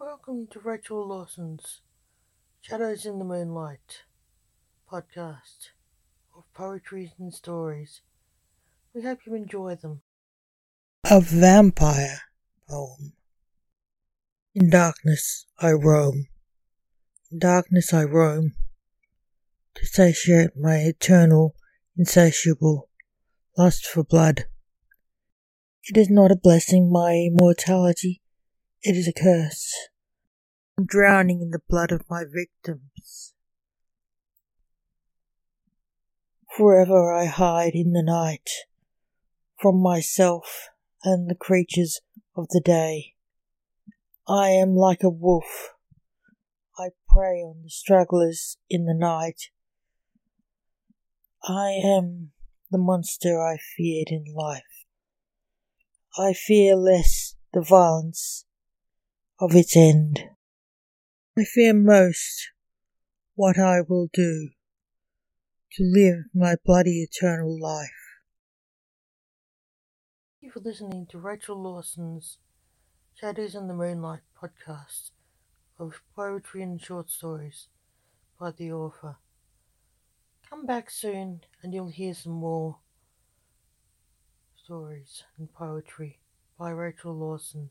Welcome to Rachel Lawson's Shadows in the Moonlight podcast of poetry and stories. We hope you enjoy them. A vampire poem. In darkness I roam, in darkness I roam, to satiate my eternal, insatiable lust for blood. It is not a blessing, my immortality, it is a curse. I'm drowning in the blood of my victims. Forever I hide in the night from myself and the creatures of the day. I am like a wolf. I prey on the stragglers in the night. I am the monster I feared in life. I fear less the violence of its end. I fear most what I will do to live my bloody eternal life. Thank you for listening to Rachel Lawson's Shadows in the Moonlight podcast of poetry and short stories by the author. Come back soon and you'll hear some more stories and poetry by Rachel Lawson.